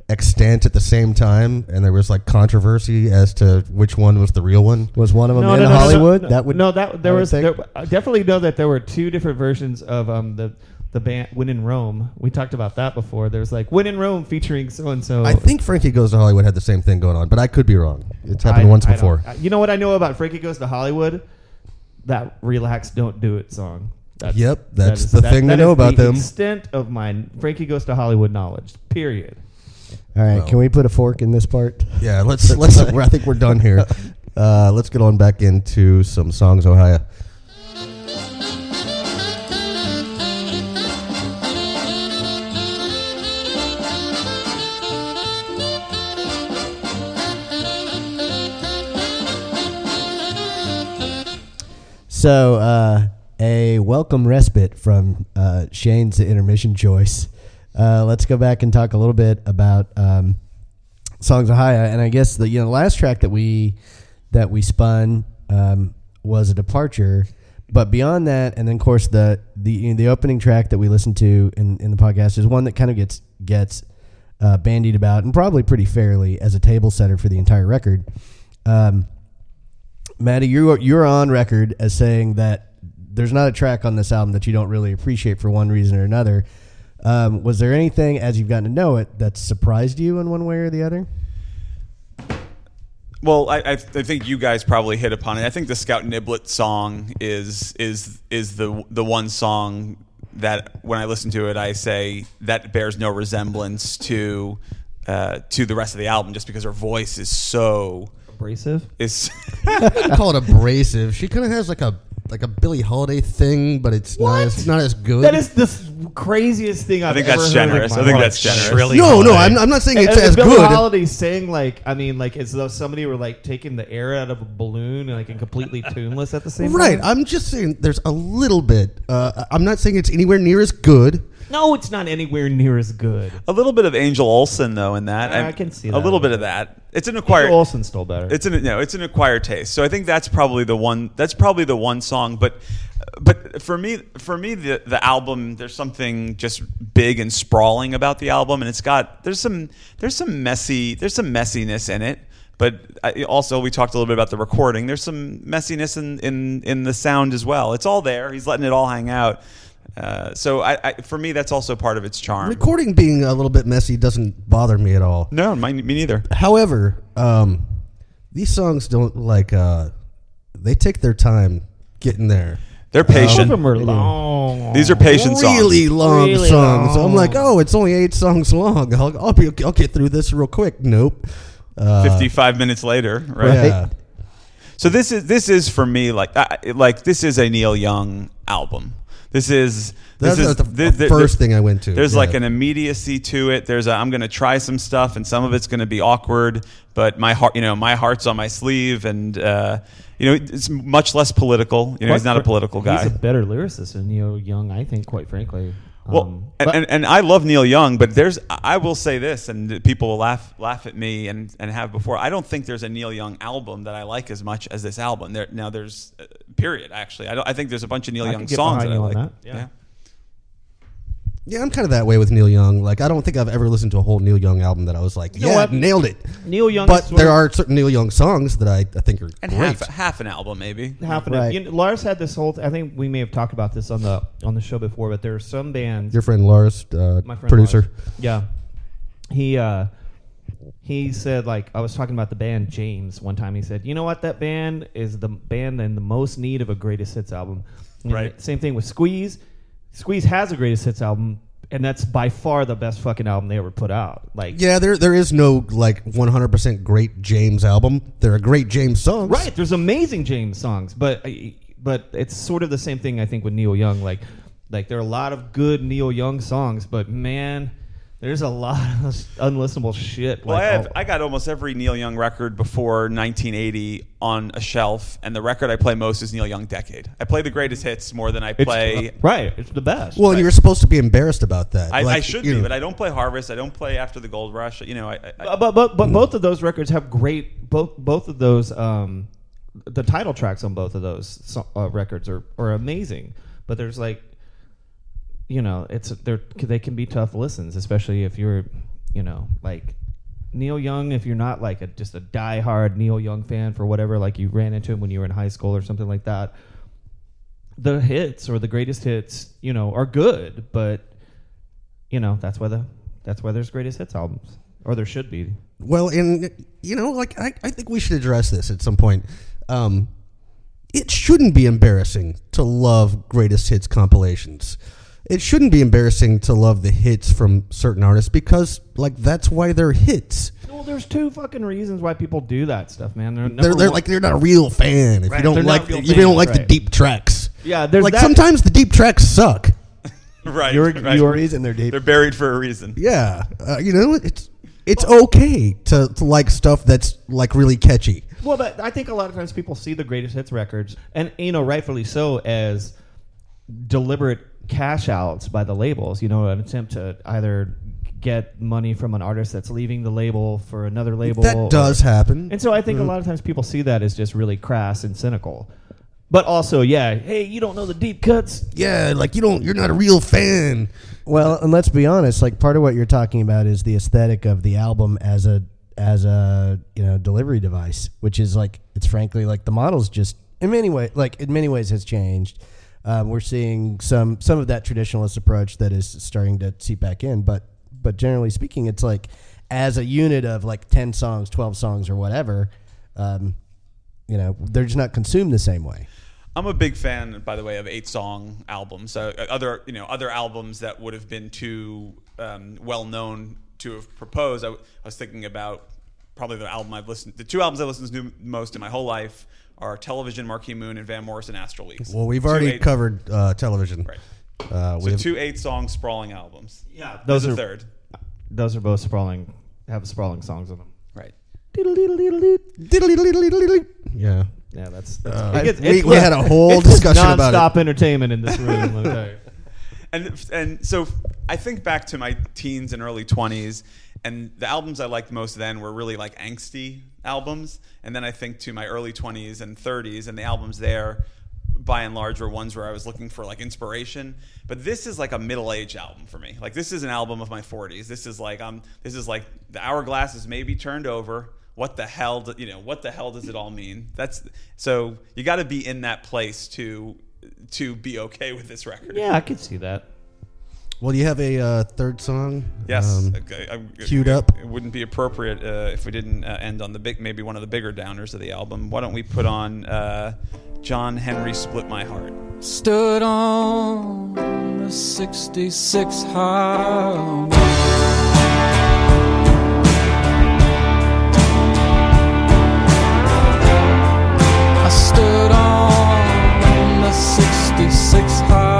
extant at the same time, and there was like controversy as to which one was the real one? Was one of them no, in no, no, no, Hollywood? No, that would no. That there I would was. There, I definitely know that there were two different versions of um the the band When in Rome. We talked about that before. There's like When in Rome featuring so and so. I think Frankie Goes to Hollywood had the same thing going on, but I could be wrong. It's happened I- once I before. I- you know what I know about Frankie Goes to Hollywood? That "Relax, Don't Do It" song. That's, Yep, that that's the that- thing to that know is about the them. Extent of my Frankie Goes to Hollywood knowledge. Period. All right, can we put a fork in this part? Yeah, let's let's. I think we're done here. Uh, let's get on back into some Songs: Ohia. So, uh, a welcome respite from uh, Shane's intermission choice. Uh, let's go back and talk a little bit about um, Songs: Ohia, and I guess the you know the last track that we that we spun um, was a departure. But beyond that, and then of course the the the opening track that we listened to in, in the podcast is one that kind of gets gets uh, bandied about, and probably pretty fairly as a table setter for the entire record. Um, Maddie, you're you're on record as saying that there's not a track on this album that you don't really appreciate for one reason or another. Um, was there anything as you've gotten to know it that surprised you in one way or the other? Well, I, I, I think you guys probably hit upon it. I think the Scout Niblett song is is is the the one song that when I listen to it, I say that bears no resemblance to uh, to the rest of the album, just because her voice is so Abrasive. is. I call it abrasive. She kind of has like a like a Billie Holiday thing, but it's not as not as good. That is the craziest thing I've think ever that's heard generous. my I think life. that's generous. Shrilly no, no. I'm, I'm not saying it's and as Billie good. Holiday saying like I mean like as though somebody were like taking the air out of a balloon and like and completely tuneless at the same Right. time. I'm just saying there's a little bit. Uh, I'm not saying it's anywhere near as good. No, it's not anywhere near as good. A little bit of Angel Olsen though in that. I I'm- can see that. a little bit of that. It's an acquired. Peter Olsen stole better. It's an no, it's an acquired taste. So I think that's probably the one. That's probably the one song. But but for me, for me, the the album there's something just big and sprawling about the album, and it's got there's some there's some messy there's some messiness in it. But also, we talked a little bit about the recording. There's some messiness in, in, in the sound as well. It's all there. He's letting it all hang out. Uh, so I, I, for me, that's also part of its charm. Recording being a little bit messy doesn't bother me at all. No, my, me neither. However, um, these songs don't like. Uh, they take their time getting there. They're Some of patient. them are long. These are patient songs. really long Really songs. long. I'm like, oh, it's only eight songs long. I'll, I'll be. I'll get through this real quick. Nope. Uh, 55 minutes later, right? Yeah. So this is this is for me like I, like this is a Neil Young album. This is this That's is the, thi- thi- first thing I went to. There's yeah. like an immediacy to it. There's a, I'm going to try some stuff, and some of it's going to be awkward. But my heart, you know, my heart's on my sleeve, and uh, you know, it's much less political. You know, he's not a political guy. He's a better lyricist than Neil Young, I think, quite frankly. Well, Um, and, but- and, and I love Neil Young, but there's I will say this, and people will laugh laugh at me and, and have before. I don't think there's a Neil Young album that I like as much as this album. There now there's uh, period. Actually, I don't. I think there's a bunch of Neil I Young songs that I on like. that, yeah. Yeah, I'm kind of that way with Neil Young. Like, I don't think I've ever listened to a whole Neil Young album that I was like, know yeah, what? nailed it. Neil Young, But there are certain Neil Young songs that I, I think are And great. half half an album maybe. happening. Right. You know, Lars had this whole. I think we may have talked about this on the on the show before, but there are some bands. Your friend Lars, uh, my friend producer. Lars. Yeah, he uh, he said like I was talking about the band James one time. He said, you know what, that band is the band in the most need of a greatest hits album. And Right. Same thing with Squeeze. Squeeze has a greatest hits album, and that's by far the best fucking album they ever put out. Like Yeah, there there is no like 100% great James album. There are great James songs. Right. There's amazing James songs, but but it's sort of the same thing I think with Neil Young. Like like there are a lot of good Neil Young songs, but man, there's a lot of unlistenable shit. Well, like, I have oh, I got almost every Neil Young record before 1980 on a shelf, and the record I play most is Neil Young Decade. I play the greatest hits more than I it's- play. right. It's the best. Well, and you're supposed to be embarrassed about that. I, I Like, should you be, know, but I don't play Harvest. I don't play After the Gold Rush. You know, I, I, but but but both of those records have great both both of those um the title tracks on both of those so, uh, records are are amazing but there's like you know it's they're they can be tough listens especially if you're you know like Neil Young if you're not like a just a diehard Neil Young fan for whatever like you ran into him when you were in high school or something like that the hits or the greatest hits you know are good but you know that's why the that's why there's greatest hits albums or there should be Well, and you know, like I, I think we should address this at some point. Um, it shouldn't be embarrassing to love greatest hits compilations. It shouldn't be embarrassing to love the hits from certain artists because, like, that's why they're hits. Well, there's two fucking reasons why people do that stuff, man. They're, They're, they're like they're not a real fan if Right, you don't they're like not if you don't fans, like the deep tracks. Yeah, there's like that- sometimes the deep tracks suck. right. You're, right. you're reason they're deep. They're buried for a reason. Yeah, uh, you know it's it's okay to, to like stuff that's like really catchy. Well, but I think a lot of times people see the greatest hits records, and you know, rightfully so, as deliberate cash outs by the labels. You know, an attempt to either get money from an artist that's leaving the label for another label. That does or- happen. And so I think Mhm. a lot of times people see that as just really crass and cynical. But also, yeah, hey, you don't know the deep cuts. Yeah, like you don't you're not a real fan. Well, and let's be honest, like part of what you're talking about is the aesthetic of the album as a as a you know delivery device, which is like it's frankly like the model's just in many ways like in many ways has changed. Um, we're seeing some some of that traditionalist approach that is starting to seep back in, but but generally speaking, it's like as a unit of like ten songs, twelve songs, or whatever. Um, you know, they're just not consumed the same way. I'm a big fan, by the way, of eight song albums. Uh, other, you know, other albums that would have been too um, well known to have proposed. I, w- I was thinking about probably the album I've listened. The two albums I listened to most in my whole life are Television, Marquee Moon, and Van Morrison Astral Weeks. Well, we've Two already eight- covered uh, television. Right. Uh, we So have- two eight song sprawling albums. Yeah, those a are third. Those are both sprawling, have sprawling songs in them. Right. yeah. Yeah, that's. that's Uh, it gets- we- we had a whole it's discussion about it. nonstop entertainment in this room. let me tell you. and and so I think back to my teens and early twenties, and the albums I liked most then were really like angsty albums. And then I think to my early twenties and thirties, and the albums there, by and large, were ones where I was looking for like inspiration. But this is like a middle age album for me. Like this is an album of my forties. This is like um, this is like the hourglass is maybe turned over. What the hell, do, you know? What the hell does it all mean? That's so you got to be in that place to to be okay with this record. Yeah, I could see that. Well, do you have a uh, third song? Yes, um, okay, I- queued up. It wouldn't be appropriate uh, if we didn't uh, end on the big, maybe one of the bigger downers of the album. Why don't we put on uh, John Henry "Split My Heart"? Stood on the 66 highway. I stood on the 66 highway.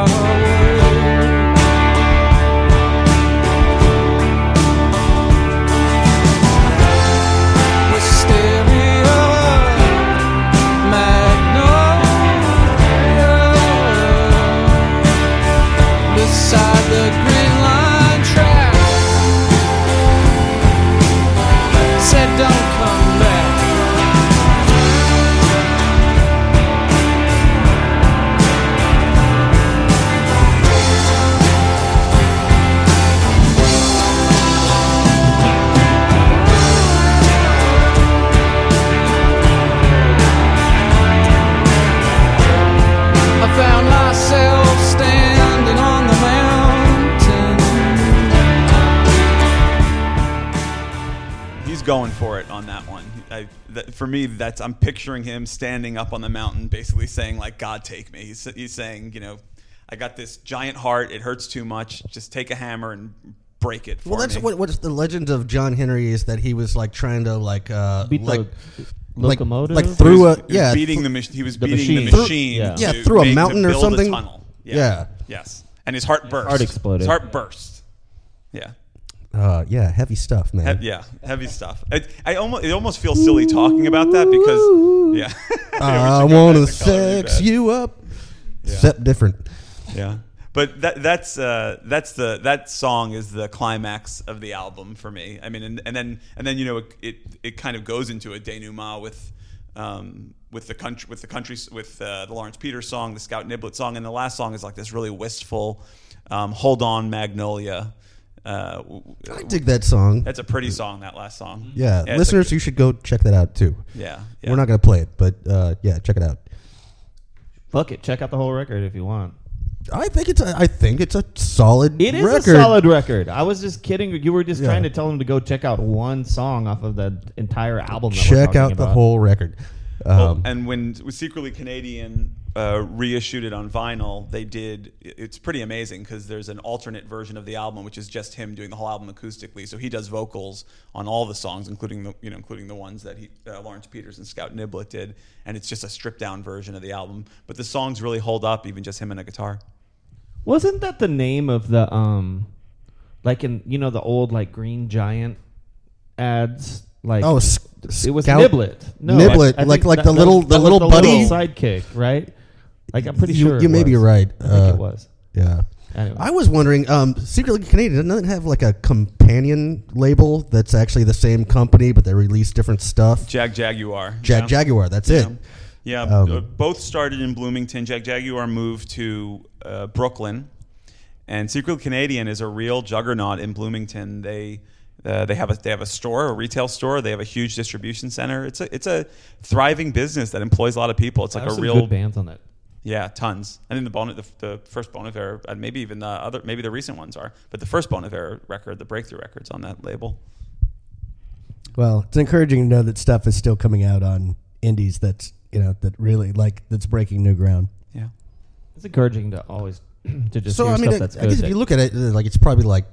For me, that's I'm picturing him standing up on the mountain, basically saying like, "God, take me." He's, he's saying, you know, I got this giant heart. It hurts too much. Just take a hammer and break it for Well, that's me. what what's the legend of John Henry is that he was like trying to like uh Beat the like like, locomotive? like He through was- a yeah beating th- the mach- he was the beating the machine. machine. Yeah. Yeah, through a make- to mountain or something. A tunnel. Yeah. Yeah. Yes. And his heart burst. heart exploded. His heart burst. Yeah. Uh yeah heavy stuff man. He- yeah, heavy stuff. It, I almost it almost feels silly talking about that because yeah, I we should go want to back to Color Me sex you up. Yeah. Different. Yeah, but that that's uh, that's the that song is the climax of the album for me. I mean, and, and then and then you know it, it it kind of goes into a denouement with. Um, with the country, with the country, with uh, the Lawrence Peters song, the Scout Niblett song, and the last song is like this really wistful, um, "Hold On, Magnolia." Uh, w- I dig that song. That's a pretty song. That last song. Yeah, it's a listeners, good- you should go check that out too. Yeah, yeah. We're not gonna play it, but uh, yeah, check it out. Fuck it, check out the whole record if you want. I think it's a, I think it's a solid. It is record. a solid record. I was just kidding. You were just Yeah. trying to tell him to go check out one song off of the entire album. That we're Check talking out the about. whole record. Well, Um, and when with Secretly Canadian uh, reissued it on vinyl, they did. It's pretty amazing because there's an alternate version of the album, which is just him doing the whole album acoustically. So he does vocals on all the songs, including the you know including the ones that he uh, Lawrence Peters and Scout Niblett did, and it's just a stripped down version of the album. But the songs really hold up, even just him and a guitar. Wasn't that the name of the um, like in you know the old like Green Giant ads? Like Oh, s- it was Scout- Niblet. No, Niblet, I- I like- like that- the that little- was- the that was little buddy? sidekick, right? Like I'm pretty you, sure you it maybe was. you're right. I think Uh, it was. Yeah. Anyway. I was wondering, um, Secretly Canadian doesn't it have like a companion label that's actually the same company, but they release different stuff. Jagjaguwar. Jag yeah. Jaguar, that's Yeah. it. Yeah, Um, uh, both started in Bloomington. Jagjaguwar moved to uh, Brooklyn, and Secret Canadian is a real juggernaut in Bloomington. They uh, they have a they have a store, a retail store. They have a huge distribution center. It's a it's a thriving business that employs a lot of people. It's like a real good bands on it. Yeah, tons. I think the bon- the, the first Bon Iver, and maybe even the other, maybe the recent ones are, but the first Bon Iver record, the Breakthrough Records, on that label. Well, it's encouraging to know that stuff is still coming out on indies that's you know that really like that's breaking new ground. Yeah. It's encouraging to always to just so hear I mean, stuff I, that's I guess if you look at it, uh, like it's probably like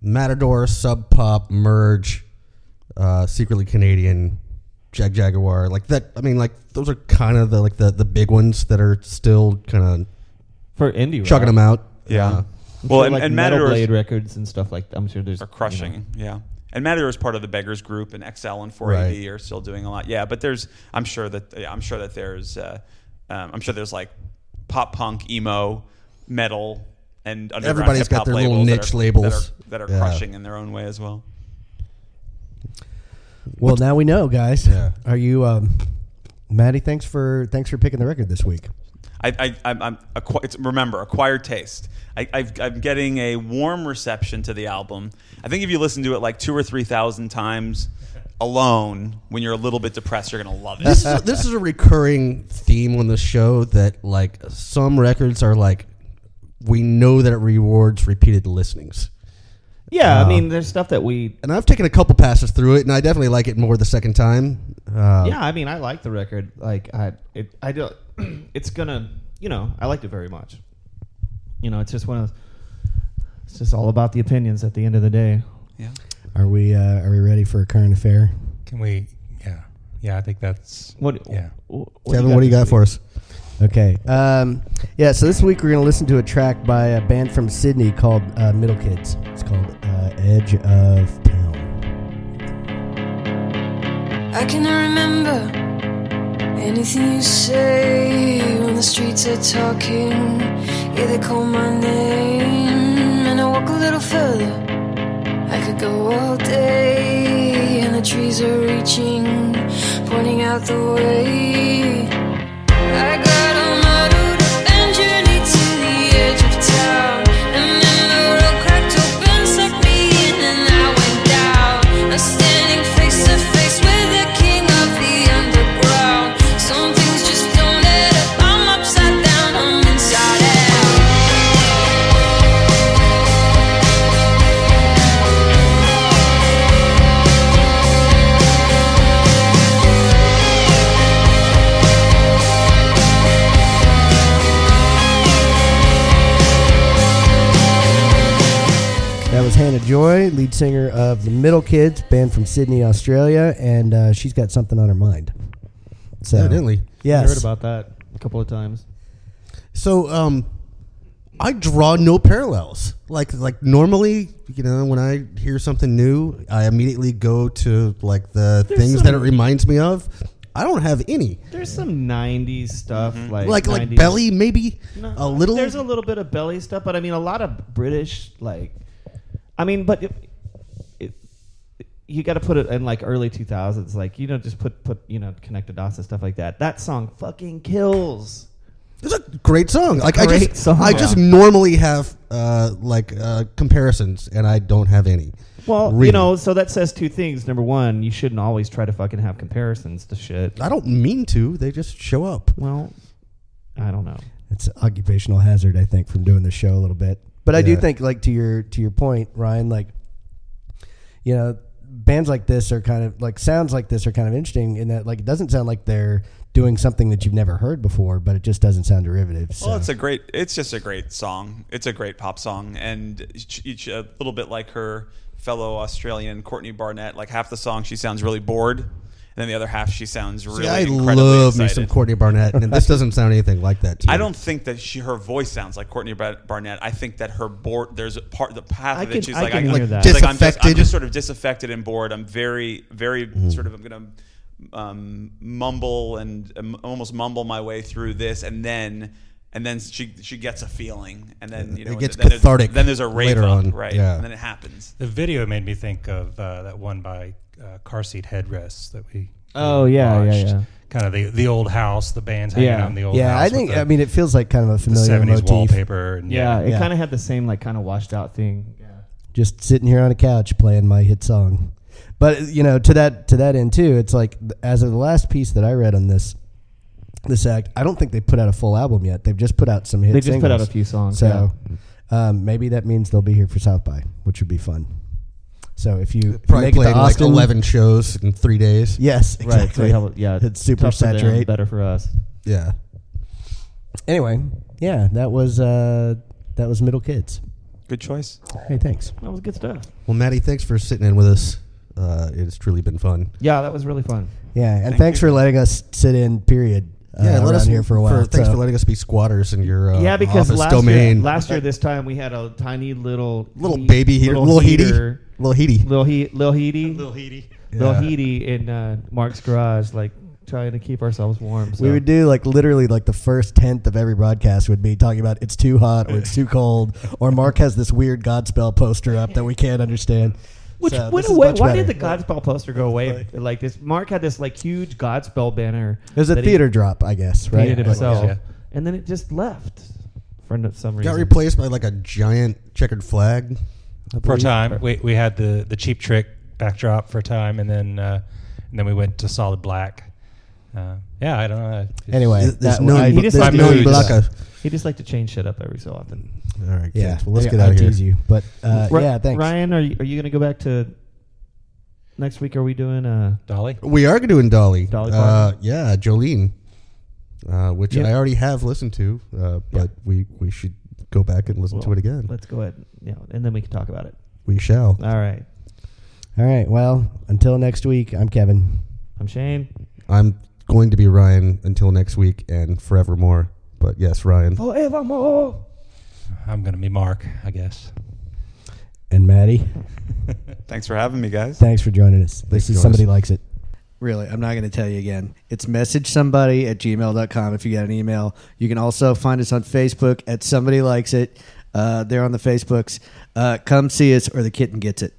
Matador, Sub Pop, Merge, uh, Secretly Canadian, Jagjaguwar, like that. I mean, like those are kind of the like the the big ones that are still kind of for indie, chugging rock. them out. Yeah. Uh, I'm Well, sure, and- like and Metal Matador's- Blade records and stuff like. that. I'm sure there's are you know, crushing. yeah. And Matador is part of the Beggars Group, and XL and 4AD are still doing a lot. Yeah, but there's, I'm sure that, yeah, I'm sure that there's, uh, um, I'm sure there's like pop punk, emo, metal, and underground Everybody's got their little labels that niche are- labels. that are, that are Yeah. crushing in their own way as well. Well, now we know, guys. Yeah. Are you, um, Maddie? Thanks for thanks for picking the record this week. I, I, I'm, I'm acqu- it's, remember acquired taste. I, I've, I'm getting a warm reception to the album. I think if you listen to it like two or three thousand times alone, when you're a little bit depressed, you're gonna love it. this is a, this is a recurring theme on the show that like some records are like we know that it rewards repeated listenings. Yeah, Uh, I mean, there's stuff that we. And I've taken a couple passes through it, and I definitely like it more the second time. Uh, Yeah, I mean, I like the record. Like, I, it, I do. It's gonna, you know, I liked it very much. You know, it's just one of. Those, it's just all about the opinions at the end of the day. yeah. Are we uh, are we ready for a current affair? Can we? Yeah, yeah. I think that's What? Yeah. wh- Kevin, what do you got this for week? us? Okay. Um, yeah. So this week we're gonna listen to a track by a band from Sydney called uh, Middle Kids. It's called uh, Edge of Town. I cannot remember anything you say when the streets are talking. Yeah, they call my name, and I walk a little further. I could go all day, and the trees are reaching, pointing out the way. Joy, lead singer of the Middle Kids, band from Sydney, Australia, and uh, she's got something on her mind. So, Evidently. I heard about that a couple of times. So, um, I draw no parallels. Like, like normally, you know, when I hear something new, I immediately go to like the There's things that it reminds me of. I don't have any. There's some '90s stuff like Like, like 90s belly, maybe No, a little. There's a little bit of belly stuff, but I mean, a lot of British, like, I mean, but it, it, you got to put it in like early 2000s. Like, you don't just put put you know connected dots and stuff like that. That song fucking kills. It's a great song. It's a like I great just, song. I just Yeah. normally have uh, like uh, comparisons, and I don't have any. Well, Really. you know, so that says two things. Number one, you shouldn't always try to fucking have comparisons to shit. I don't mean to. They just show up. Well, I don't know. It's an occupational hazard, I think, from doing the show a little bit. But I do think, like to your to your point, Ryan, like you know, bands like this are kind of like sounds like this are kind of interesting in that like it doesn't sound like they're doing something that you've never heard before, but it just doesn't sound derivative. So. Well, it's a great. It's just a great song. It's a great pop song, and each, each a little bit like her fellow Australian Courtney Barnett. Like half the song, she sounds really bored, then the other half, she sounds really. See, I incredibly love me some Courtney Barnett, and this doesn't sound anything like that. To. I don't think that she her voice sounds like Courtney Barnett. I think that her board There's a part the path I of can- it. She's I like, can I, hear like, that. she's like I'm, just, I'm just sort of disaffected and bored. I'm very, very Mm-hmm. sort of. I'm gonna um, mumble and um, almost mumble my way through this, and then. And then she she gets a feeling, and then you It know gets then there's- cathartic Then there's a rave later up, on, right? yeah. And then it happens. The video made me think of uh, that one by uh, Car Seat Headrests that we. Oh, yeah, yeah, yeah. Kind of the the old house, the bands hanging Yeah. out in the old house. yeah, house. I think the, I mean it feels like kind of a the familiar seventies motif. wallpaper. And Yeah, it Yeah. kind of had the same like kind of washed out thing. Yeah. just sitting here on a couch playing my hit song. But you know, to that to that end too, it's like as of the last piece that I read on this this act, I don't think they put out a full album yet. They've just put out some hit. They just put out a few songs. So um, maybe that means they'll be here for South by, which would be fun. So if you, if you Probably make it to played like Austin, eleven shows in three days. yes, yeah. right. So exactly. we have, yeah, it's super tough for them, saturate. better for us. Yeah. Anyway, yeah, that was uh, that was Middle Kids. Good choice. Hey, thanks. That was good stuff. Well, Maddie, thanks for sitting in with us. Uh, it's truly been fun. Yeah, that was really fun. Yeah, and Thank thanks you. for letting us sit in. Period. Uh, Yeah, let us here for a while. thanks so- for letting us be squatters in your uh, yeah, because office last domain. year, last year this time we had a tiny little little heat- baby heater, little, heaty, heater, little heaty. little heat, little heaty, little heaty. little heaty in uh, Mark's garage, like trying to keep ourselves warm. So. We would do like literally like the first tenth of every broadcast would be talking about it's too hot or it's too cold or Mark has this weird Godspell poster up that we can't understand. Which So went away. Why better. did the Godspell poster go away? Like this, Mark had this like huge Godspell banner. It was a theater drop, I guess, right? painted himself, yeah. and then it just left for no- some reason. Got replaced by like a giant checkered flag. For a time. We we had the the Cheap Trick backdrop for a time, and then uh, and then we went to solid black. Uh, yeah, I don't know. It's- Anyway, There's that, no, I, He just there's liked no to use- Blacka. He just like to change shit up every so often. All right, yeah, thanks. Well, let's I- get I out of here. tease you, but uh, Ri- yeah, thanks. Ryan, are you, are you going to go back to next week? Are we doing uh Dolly. We are doing Dolly. Dolly uh, yeah, Jolene, uh, which Yeah. I already have listened to, uh, but we we should go back and listen to it again. Let's go ahead, yeah, and then we can talk about it. We shall. All right, All right, well, until next week, I'm Kevin. I'm Shane. I'm going to be Ryan until next week and forevermore. But yes, Ryan. Forevermore. I'm gonna be Mark, I guess. And Maddie, Thanks for having me, guys. thanks for joining us. This for is Somebody us. Likes It. Really, I'm not going to tell you again. It's message somebody at gmail.com if you got an email. You can also find us on Facebook at Somebody Likes It. Uh, they're on the Facebooks. Uh, come see us or the kitten gets it.